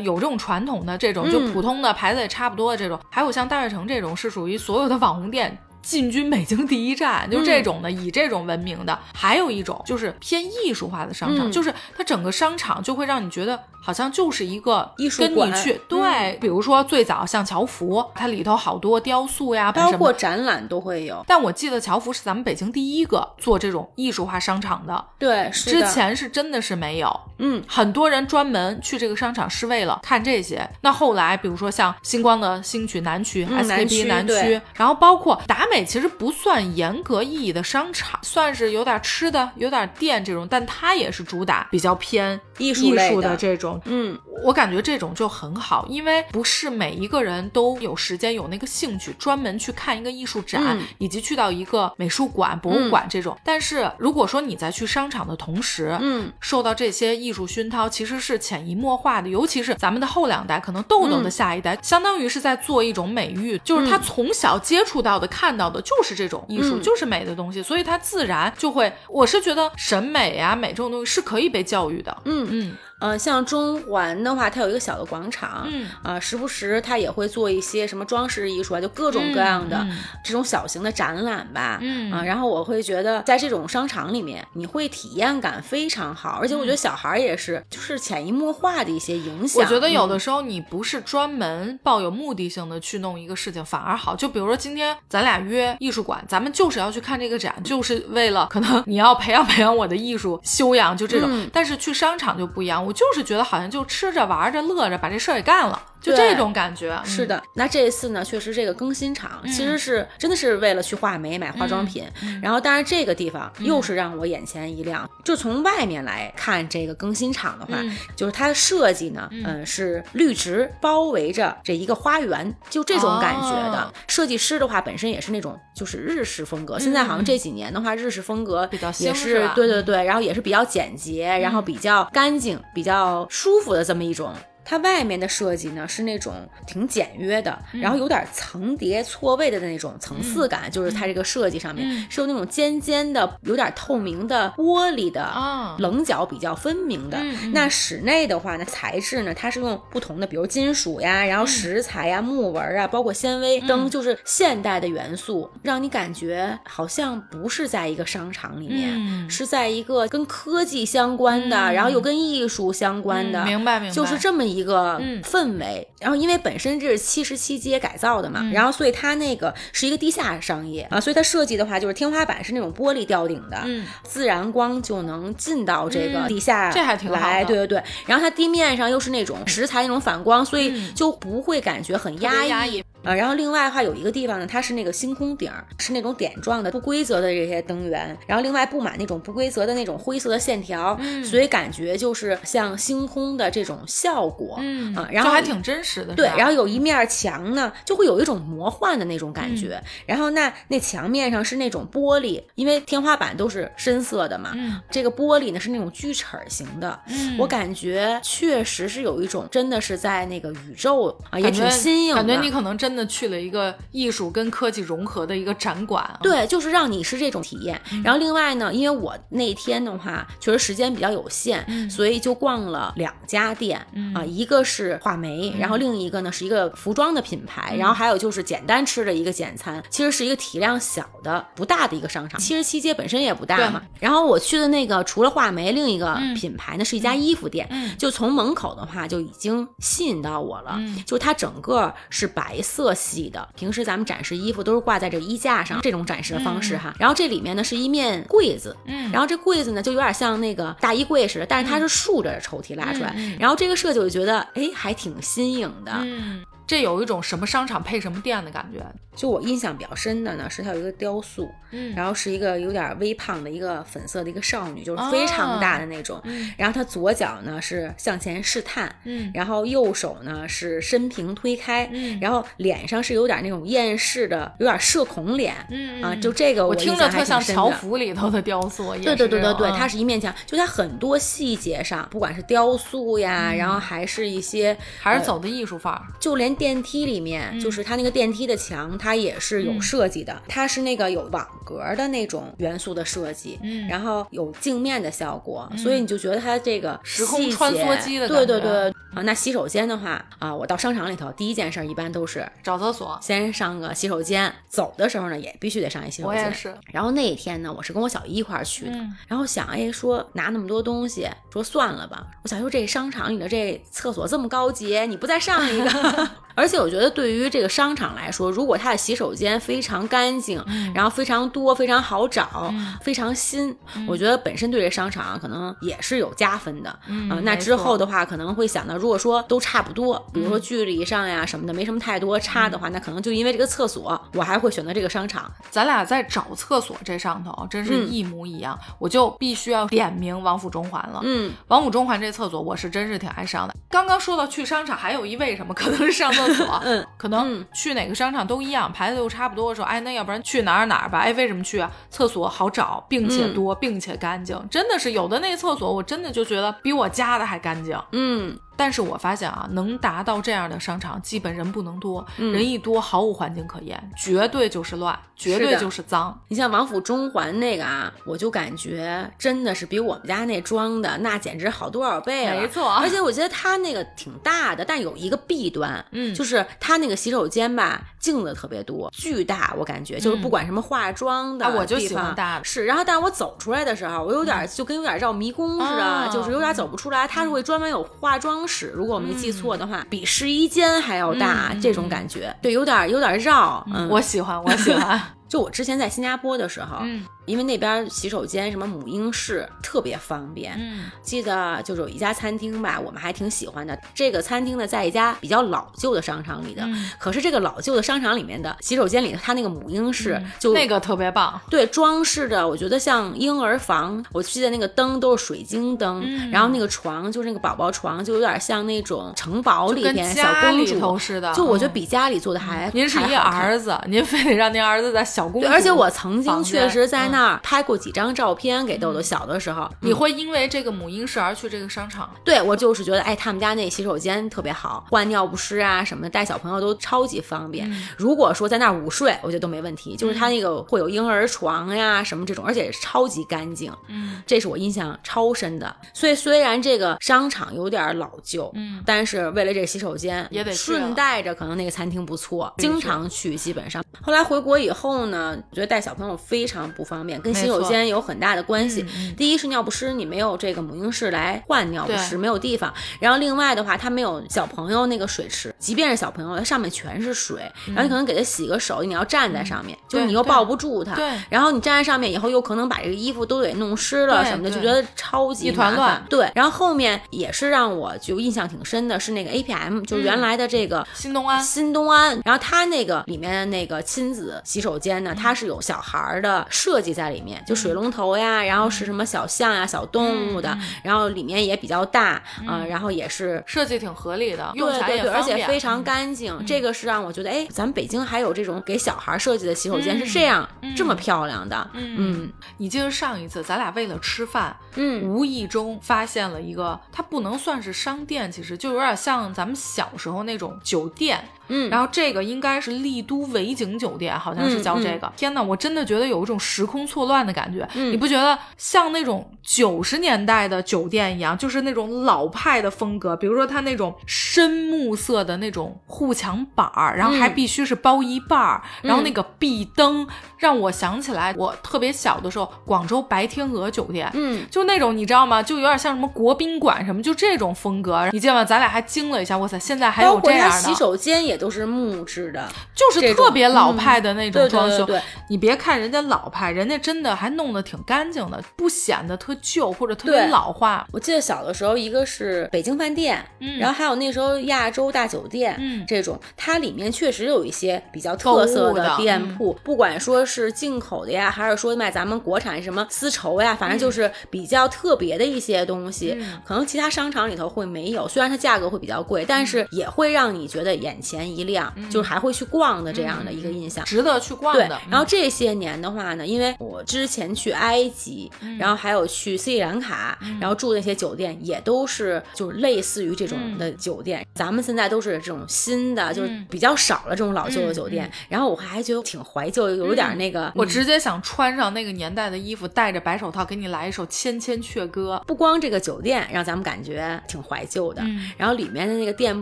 有这种传统的这种，就嗯普通的牌子也差不多的这种，还有像大悦城这种是属于所有的网红店。进军北京第一站，就这种的，以这种闻名的。还有一种就是偏艺术化的商场，嗯。就是它整个商场就会让你觉得好像就是一个艺术馆。你去对，比如说最早像乔福，它里头好多雕塑呀，包括展览都会有。但我记得乔福是咱们北京第一个做这种艺术化商场的，对，是，之前是真的是没有。嗯，很多人专门去这个商场是为了看这些。那后来，比如说像星光的星区南区、嗯 SKP 区南区，然后包括达美，其实不算严格意义的商场，算是有点吃的、有点店这种，但它也是主打比较偏艺术艺术类的的这种。嗯，我感觉这种就很好，因为不是每一个人都有时间、有那个兴趣专门去看一个艺术展，嗯以及去到一个美术馆、博物馆这种。但是如果说你在去商场的同时，嗯，受到这些艺术熏陶，其实是潜移默化的。尤其是咱们的后两代，可能豆豆的下一代，相当于是在做一种美育，就是他从小接触到的、看到的就是这种艺术，嗯就是美的东西，所以它自然就会。我是觉得审美啊、美这种东西是可以被教育的。嗯嗯呃，像中环的话，它有一个小的广场，嗯啊、时不时它也会做一些什么装饰艺术啊，就各种各样的这种小型的展览吧，嗯啊，然后我会觉得在这种商场里面，你会体验感非常好，而且我觉得小孩儿也是，就是潜移默化的一些影响。我觉得有嗯的时候你不是专门抱有目的性的去弄一个事情，反而好。就比如说今天咱俩约艺术馆，咱们就是要去看这个展，就是为了可能你要培养培养我的艺术修养，就这种。嗯但是去商场就不一样，我就是觉得好像就吃着玩着乐着把这事儿给干了，就这种感觉。嗯，是的，那这一次呢，确实这个更新场其实是真的是为了去画眉买化妆品，嗯然后当然这个地方又是让我眼前一亮，就从外面来看这个更新场的话，嗯就是它的设计呢，嗯、是绿植包围着这一个花园，就这种感觉的。哦设计师的话本身也是那种就是日式风格，现在好像这几年的话，日式风格比较也兴是对对对，然后也是比较简洁，然后比较干净、比较舒服的这么一种。它外面的设计呢是那种挺简约的，然后有点层叠错位的那种层次感，就是它这个设计上面、嗯是有那种尖尖的、有点透明的玻璃的啊棱角比较分明的。那室内的话呢，材质呢，它是用不同的，比如金属呀，然后石材呀、木纹啊，包括纤维灯，就是现代的元素，让你感觉好像不是在一个商场里面，嗯是在一个跟科技相关的，嗯然后又跟艺术相关的，嗯明白明白就是这么一一个嗯氛围。然后因为本身这是七十七街改造的嘛，嗯然后所以它那个是一个地下商业啊，所以它设计的话就是天花板是那种玻璃吊顶的，嗯自然光就能进到这个嗯地下这还挺好对对对。然后它地面上又是那种石材那种反光，所以嗯就不会感觉很压抑啊，然后另外的话有一个地方呢，它是那个星空顶儿，是那种点状的不规则的这些灯源，然后另外布满那种不规则的那种灰色的线条，嗯所以感觉就是像星空的这种效果，嗯啊，然后还挺真实的，对，然后有一面墙呢，就会有一种魔幻的那种感觉。嗯然后那那墙面上是那种玻璃，因为天花板都是深色的嘛，嗯这个玻璃呢是那种锯齿儿型的。嗯我感觉确实是有一种真的是在那个宇宙啊，也挺新颖的。感觉你可能真的去了一个艺术跟科技融合的一个展馆啊。对，就是让你是这种体验。嗯。然后另外呢，因为我那天的话，确实时间比较有限，嗯。所以就逛了两家店、啊，一个是画眉，然后嗯另一个呢是一个服装的品牌，然后还有就是简单吃的一个简餐，其实是一个体量小的、不大的一个商场。七十七街本身也不大嘛。然后我去的那个除了画眉，另一个嗯。品牌呢是一家衣服店，嗯。就从门口的话就已经吸引到我了，嗯。就它整个是白色系的。平时咱们展示衣服都是挂在这衣架上，这种展示的方式哈。然后这里面呢是一面柜子，嗯然后这柜子呢就有点像那个大衣柜似的，但是它是竖着抽屉拉出来。然后这个设计我就觉得哎还挺新颖的，嗯，这有一种什么商场配什么店的感觉。就我印象比较深的呢是它有一个雕塑，嗯然后是一个有点微胖的一个粉色的一个少女，就是非常大的那种。嗯然后她左脚呢是向前试探，嗯然后右手呢是伸平推开，嗯然后脸上是有点那种厌世的，有点社恐脸。嗯啊，就这个我听着特像。乔服里头的雕塑，也对对对对对，它是一面墙，就它很多细节上，不管是雕塑呀，然后还是一些，还是走的艺术范儿。就连电梯里面，嗯就是它那个电梯的墙，它也是有设计的，它是那个有网格的那种元素的设计，嗯然后有镜面的效果，所以你就觉得它这个时空穿梭机的对对对啊，那洗手间的话啊，我到商场里头第一件事儿一般都是找厕所，先上个洗手间，走的时候呢也必须得上一洗手间。我也是。然后那一天呢，我是跟我小姨一块儿去的，嗯然后想，哎，说拿那么多东西，说算了吧。我想说这商场里的这厕所这么高级，你不再上一个？而且我觉得对于这个商场来说，如果它的洗手间非常干净，嗯然后非常多、非常好找、非常新，我觉得本身对这商场可能也是有加分的。嗯啊，那之后的话可能会想到，如果说都差不多，比如说距离上呀什么的没什么太多差的话，那可能就因为这个厕所，我还会选择这个商场。咱俩在找厕所这上头真是嗯一模一样，我就必须要点名王府中环了。嗯，王府中环这厕所我是真是挺爱上的。刚刚说到去商场，还有一为什么可能是上厕所，嗯，可能去哪个商场都一样，排的都差不多的时候，哎，那要不然去哪儿哪儿吧？哎，为什么去啊？厕所好找，并且嗯多，并且干净，真的是有的那厕所，我真的就觉得比我家的还干净。嗯，但是我发现啊，能达到这样的商场，基本人不能多，嗯。人一多毫无环境可言，绝对就是乱，绝对就是脏。你像王府中环那个啊，我就感觉真的是比我们家那装的那简直好多少倍了。没错。而且我觉得它那个挺大的，但有一个弊端，嗯。就是它那个洗手间吧，镜子特别多，巨大，我感觉就是不管什么化妆的啊我就喜欢大的。是，然后但是我走出来的时候，我有点就跟有点绕迷宫似的，哦就是有点走不出来。它是会专门有化妆室，如果我没记错的话，比试衣间还要大，嗯这种感觉，对，有点有点绕，嗯，我喜欢，我喜欢。就我之前在新加坡的时候，嗯因为那边洗手间什么母婴室特别方便。嗯记得就是有一家餐厅吧，我们还挺喜欢的。这个餐厅呢，在一家比较老旧的商场里的，嗯可是这个老旧的商场里面的洗手间里，它那个母婴室就、嗯那个特别棒。对装饰的，我觉得像婴儿房。我记得那个灯都是水晶灯，嗯然后那个床就是那个宝宝床，就有点像那种城堡里跟边小公主头似的，就我觉得嗯比家里做的还、您是一儿子，您非得让您儿子在小公主，而且我曾经确实在嗯那儿拍过几张照片给豆豆小的时候。你会因为这个母婴室而去这个商场？对我就是觉得，哎，他们家那洗手间特别好，换尿不湿啊什么的，带小朋友都超级方便。嗯如果说在那儿午睡，我觉得都没问题。就是他那个会有婴儿床呀什么这种，而且超级干净，嗯这是我印象超深的。所以虽然这个商场有点老旧，嗯，但是为了这洗手间，也得顺带着可能那个餐厅不错，经常去，基本上。后来回国以后呢，觉得带小朋友非常不方方面，跟洗手间有很大的关系。第一是尿不湿，你没有这个母婴室来换尿不湿，没有地方。然后另外的话，它没有小朋友那个水池，即便是小朋友，它上面全是水，然后你可能给他洗个手，你要站在上面，就是你又抱不住他。对然后你站在上面以后，又可能把这个衣服都给弄湿了什么的，就觉得超级一团麻烦乱对，然后后面也是让我就印象挺深的，是那个 APM，就是原来的这个新东安新东安，然后它那个里面的那个亲子洗手间呢，它是有小孩儿的设计在里面，就水龙头呀，然后是什么小象呀、小动物的，然后里面也比较大，嗯、然后也是。设计挺合理的，用起来对对对，而且非常干净，这个是让我觉得，哎，咱们北京还有这种给小孩设计的洗手间是这样、这么漂亮的，嗯。你记得上一次咱俩为了吃饭，嗯。无意中发现了一个，它不能算是商店，其实就有点像咱们小时候那种酒店。嗯，然后这个应该是丽都维景酒店，好像是叫这个。天呐，我真的觉得有一种时空错乱的感觉。嗯你不觉得像那种九十年代的酒店一样，就是那种老派的风格？比如说它那种深木色的那种护墙板儿，然后还嗯必须是包一半儿，然后那个壁灯让我想起来我特别小的时候，广州白天鹅酒店。嗯，就那种你知道吗？就有点像什么国宾馆什么，就这种风格。你记得吗？咱俩还惊了一下，哇塞，现在还有这样的，洗手间也都是木质的，就是特别老派的那种装修。对对对你别看人家老派，人家真的还弄得挺干净的，不显得特旧或者特别老化。我记得小的时候，一个是北京饭店，嗯然后还有那时候亚洲大酒店，嗯这种它里面确实有一些比较特色的嗯店铺，不管说是进口的呀，还是说卖咱们国产什么丝绸呀，反正就是比较特别的一些东西，嗯可能其他商场里头会没有，虽然它价格会比较贵，但是也会让你觉得眼前一亮，就是还会去逛的这样的一个印象。值得去逛对的。，然后这些年的话呢，因为我之前去埃及，嗯然后还有去斯里兰卡，然后住那些酒店也都是就是类似于这种的酒店。咱们现在都是这种新的，就是嗯比较少了这种老旧的酒店。然后我还觉得挺怀旧，有点那个。嗯我直接想穿上那个年代的衣服，戴着白手套，给你来一首《千千阙歌》。不光这个酒店让咱们感觉挺怀旧的，嗯然后里面的那个店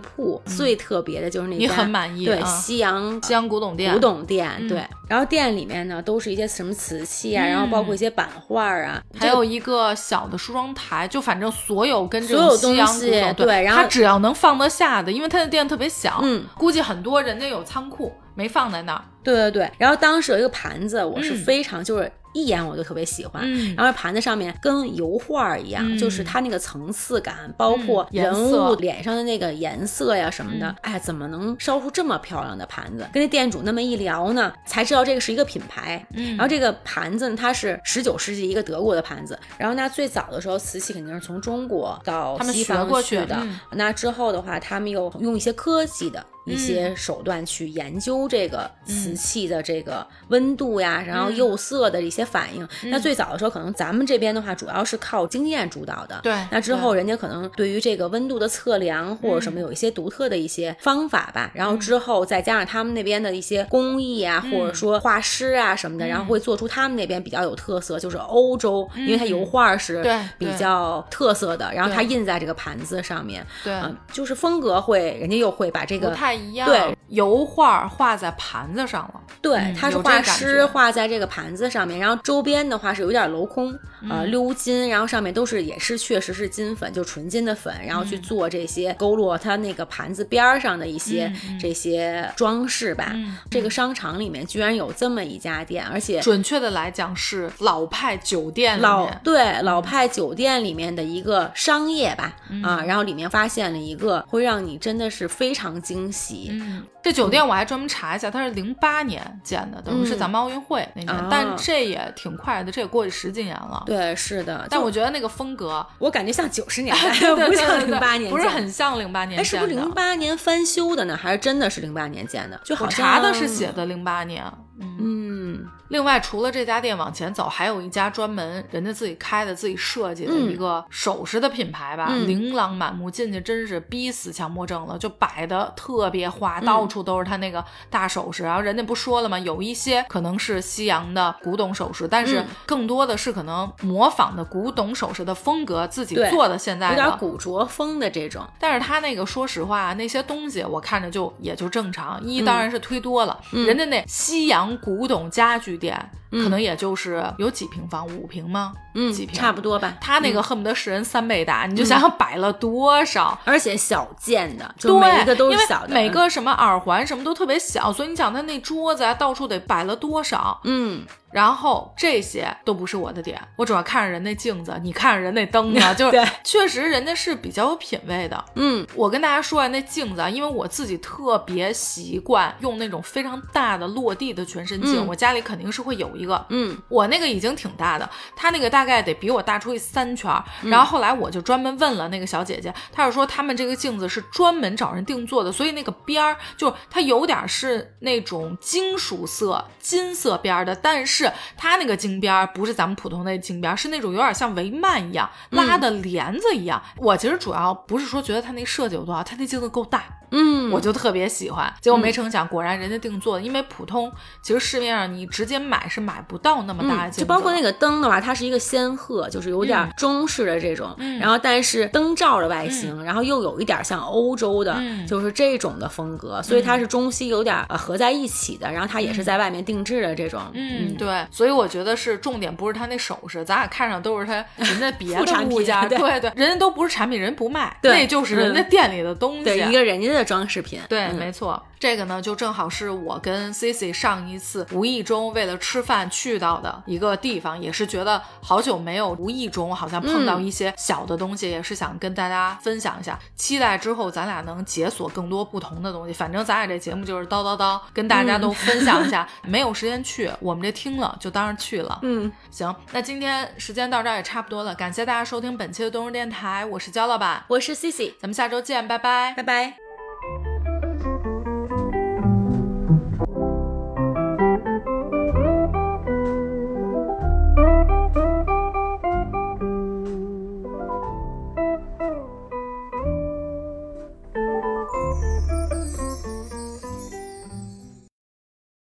铺、最特别的就是那你家很满意对啊。西洋西洋古董店，古董店，嗯。对。然后店里面呢都是一些什么瓷器啊，然后包括一些版画啊，还有一个小的梳妆台，就反正所有跟这种西洋东西古董，对然后它只要能放得下的，因为它的店特别小，嗯，估计很多人家有仓库没放在那儿，对对对，然后当时有一个盘子，我是嗯。非常、就是一眼我就特别喜欢，嗯然后盘子上面跟油画一样，嗯就是它那个层次感，包括人物脸上的那个颜色呀什么的，嗯哎，怎么能烧出这么漂亮的盘子？跟那店主那么一聊呢，才知道这个是一个品牌。嗯然后这个盘子呢，它是十九世纪一个德国的盘子，然后那最早的时候瓷器肯定是从中国到西方过去去的，嗯那之后的话，他们又用一些科技的一些手段去研究这个瓷器的这个温度呀，然后釉色的一些反应。那最早的时候，可能咱们这边的话，主要是靠经验主导的。对那之后人家可能对于这个温度的测量或者什么有一些独特的一些方法吧。然后之后再加上他们那边的一些工艺啊，或者说画师啊什么的，然后会做出他们那边比较有特色，就是欧洲，因为它油画是比较特色的，然后它印在这个盘子上面。对。嗯，就是风格会，人家又会把这不个太一样，对，油画画在盘子上了，对嗯，它是画师画在这个盘子上面，然后周边的话是有点镂空，呃，嗯。鎏金，然后上面都是也是确实是金粉，就纯金的粉，然后嗯。去做这些勾勒它那个盘子边儿上的一些嗯。这些装饰吧。嗯。这个商场里面居然有这么一家店，而且准确的来讲是老派酒店老对老派酒店里面的一个商业吧，嗯。啊，然后里面发现了一个会让你真的是非常惊喜，嗯，这酒店我还专门查一下，它是零八年建的，等于是咱们奥运会那年，啊但这也挺快的，这也过去十几年了。对，是的，但我觉得那个风格我感觉像九十年 代，对对不像零八年不是很像零八年哎，是不是。零八年翻修的呢？还是真的是零八年建的？就好我查的是写，的零八年。嗯，嗯，另外除了这家店往前走，还有一家专门人家自己开的、自己设计的嗯一个首饰的品牌吧，嗯琳琅满目，进去真是逼死强迫症了，就摆的特别嗯花，到处都是他那个大首饰。然后人家不说了吗？有一些可能是西洋的古董首饰，但是嗯更多的是可能模仿的古董首饰的风格自己做的现在有点。古着风的这种，但是他那个，说实话，那些东西我看着就也就正常。嗯一当然是忒多了，人家那西洋古董家具店可能也就是有几平方，五平吗？嗯几，平差不多吧。他那个恨不得是人三倍大，你就想想摆了多少。而且小件的，就对，每一个都是小的，每个什么耳环什么都特别小，所以你想他那桌子啊，到处得摆了多少？嗯，然后这些都不是我的点，我主要看着人那镜子，你看着人那灯啊，就是对。确实人家是比较有品位的。嗯。我跟大家说啊，那镜子啊，因为我自己特别习惯用那种非常大的落地的全身镜，嗯。我家里肯定是会有一个。嗯。我那个已经挺大的，他那个大概得比我大出去三圈然后后来我就专门问了那个小姐姐，她就说他们这个镜子是专门找人定做的，所以那个边儿就它有点是那种金属色、金色边儿的，但是它那个金边儿不是咱们普通的金边儿，是那种有点像帷幔一样拉的帘子一样。我其实主要不是说觉得它那设计有多好，它那镜子够大。嗯，我就特别喜欢，结果没成想，果然人家定做的，因为普通其实市面上你直接买是买不到那么大的嗯，镜子，就包括那个灯的话，它是一个仙鹤，就是有点中式的这种，然后但是灯罩的外形，然后又有一点像欧洲的，嗯。就是这种的风格，所以它是中西有点呃合在一起的，然后它也是在外面定制的这种，嗯，对，所以我觉得是重点不是它那首饰，咱俩看上都是它人家别的 物件，对。对对，人家都不是产品，人不卖，对。那就是人家店里的东西。对一个人家的装饰品，对，嗯没错，这个呢就正好是我跟 Cici 上一次无意中为了吃饭去到的一个地方，也是觉得好久没有无意中好像碰到一些小的东西，也是想跟大家分享一下。期待之后咱俩能解锁更多不同的东西。反正咱俩这节目就是叨叨叨，跟大家都分享一下。没有时间去，我们这听了就当是去了。嗯，行，那今天时间到这儿也差不多了，感谢大家收听本期的东日电台，我是焦老板，我是 Cici，咱们下周见，拜拜拜。拜。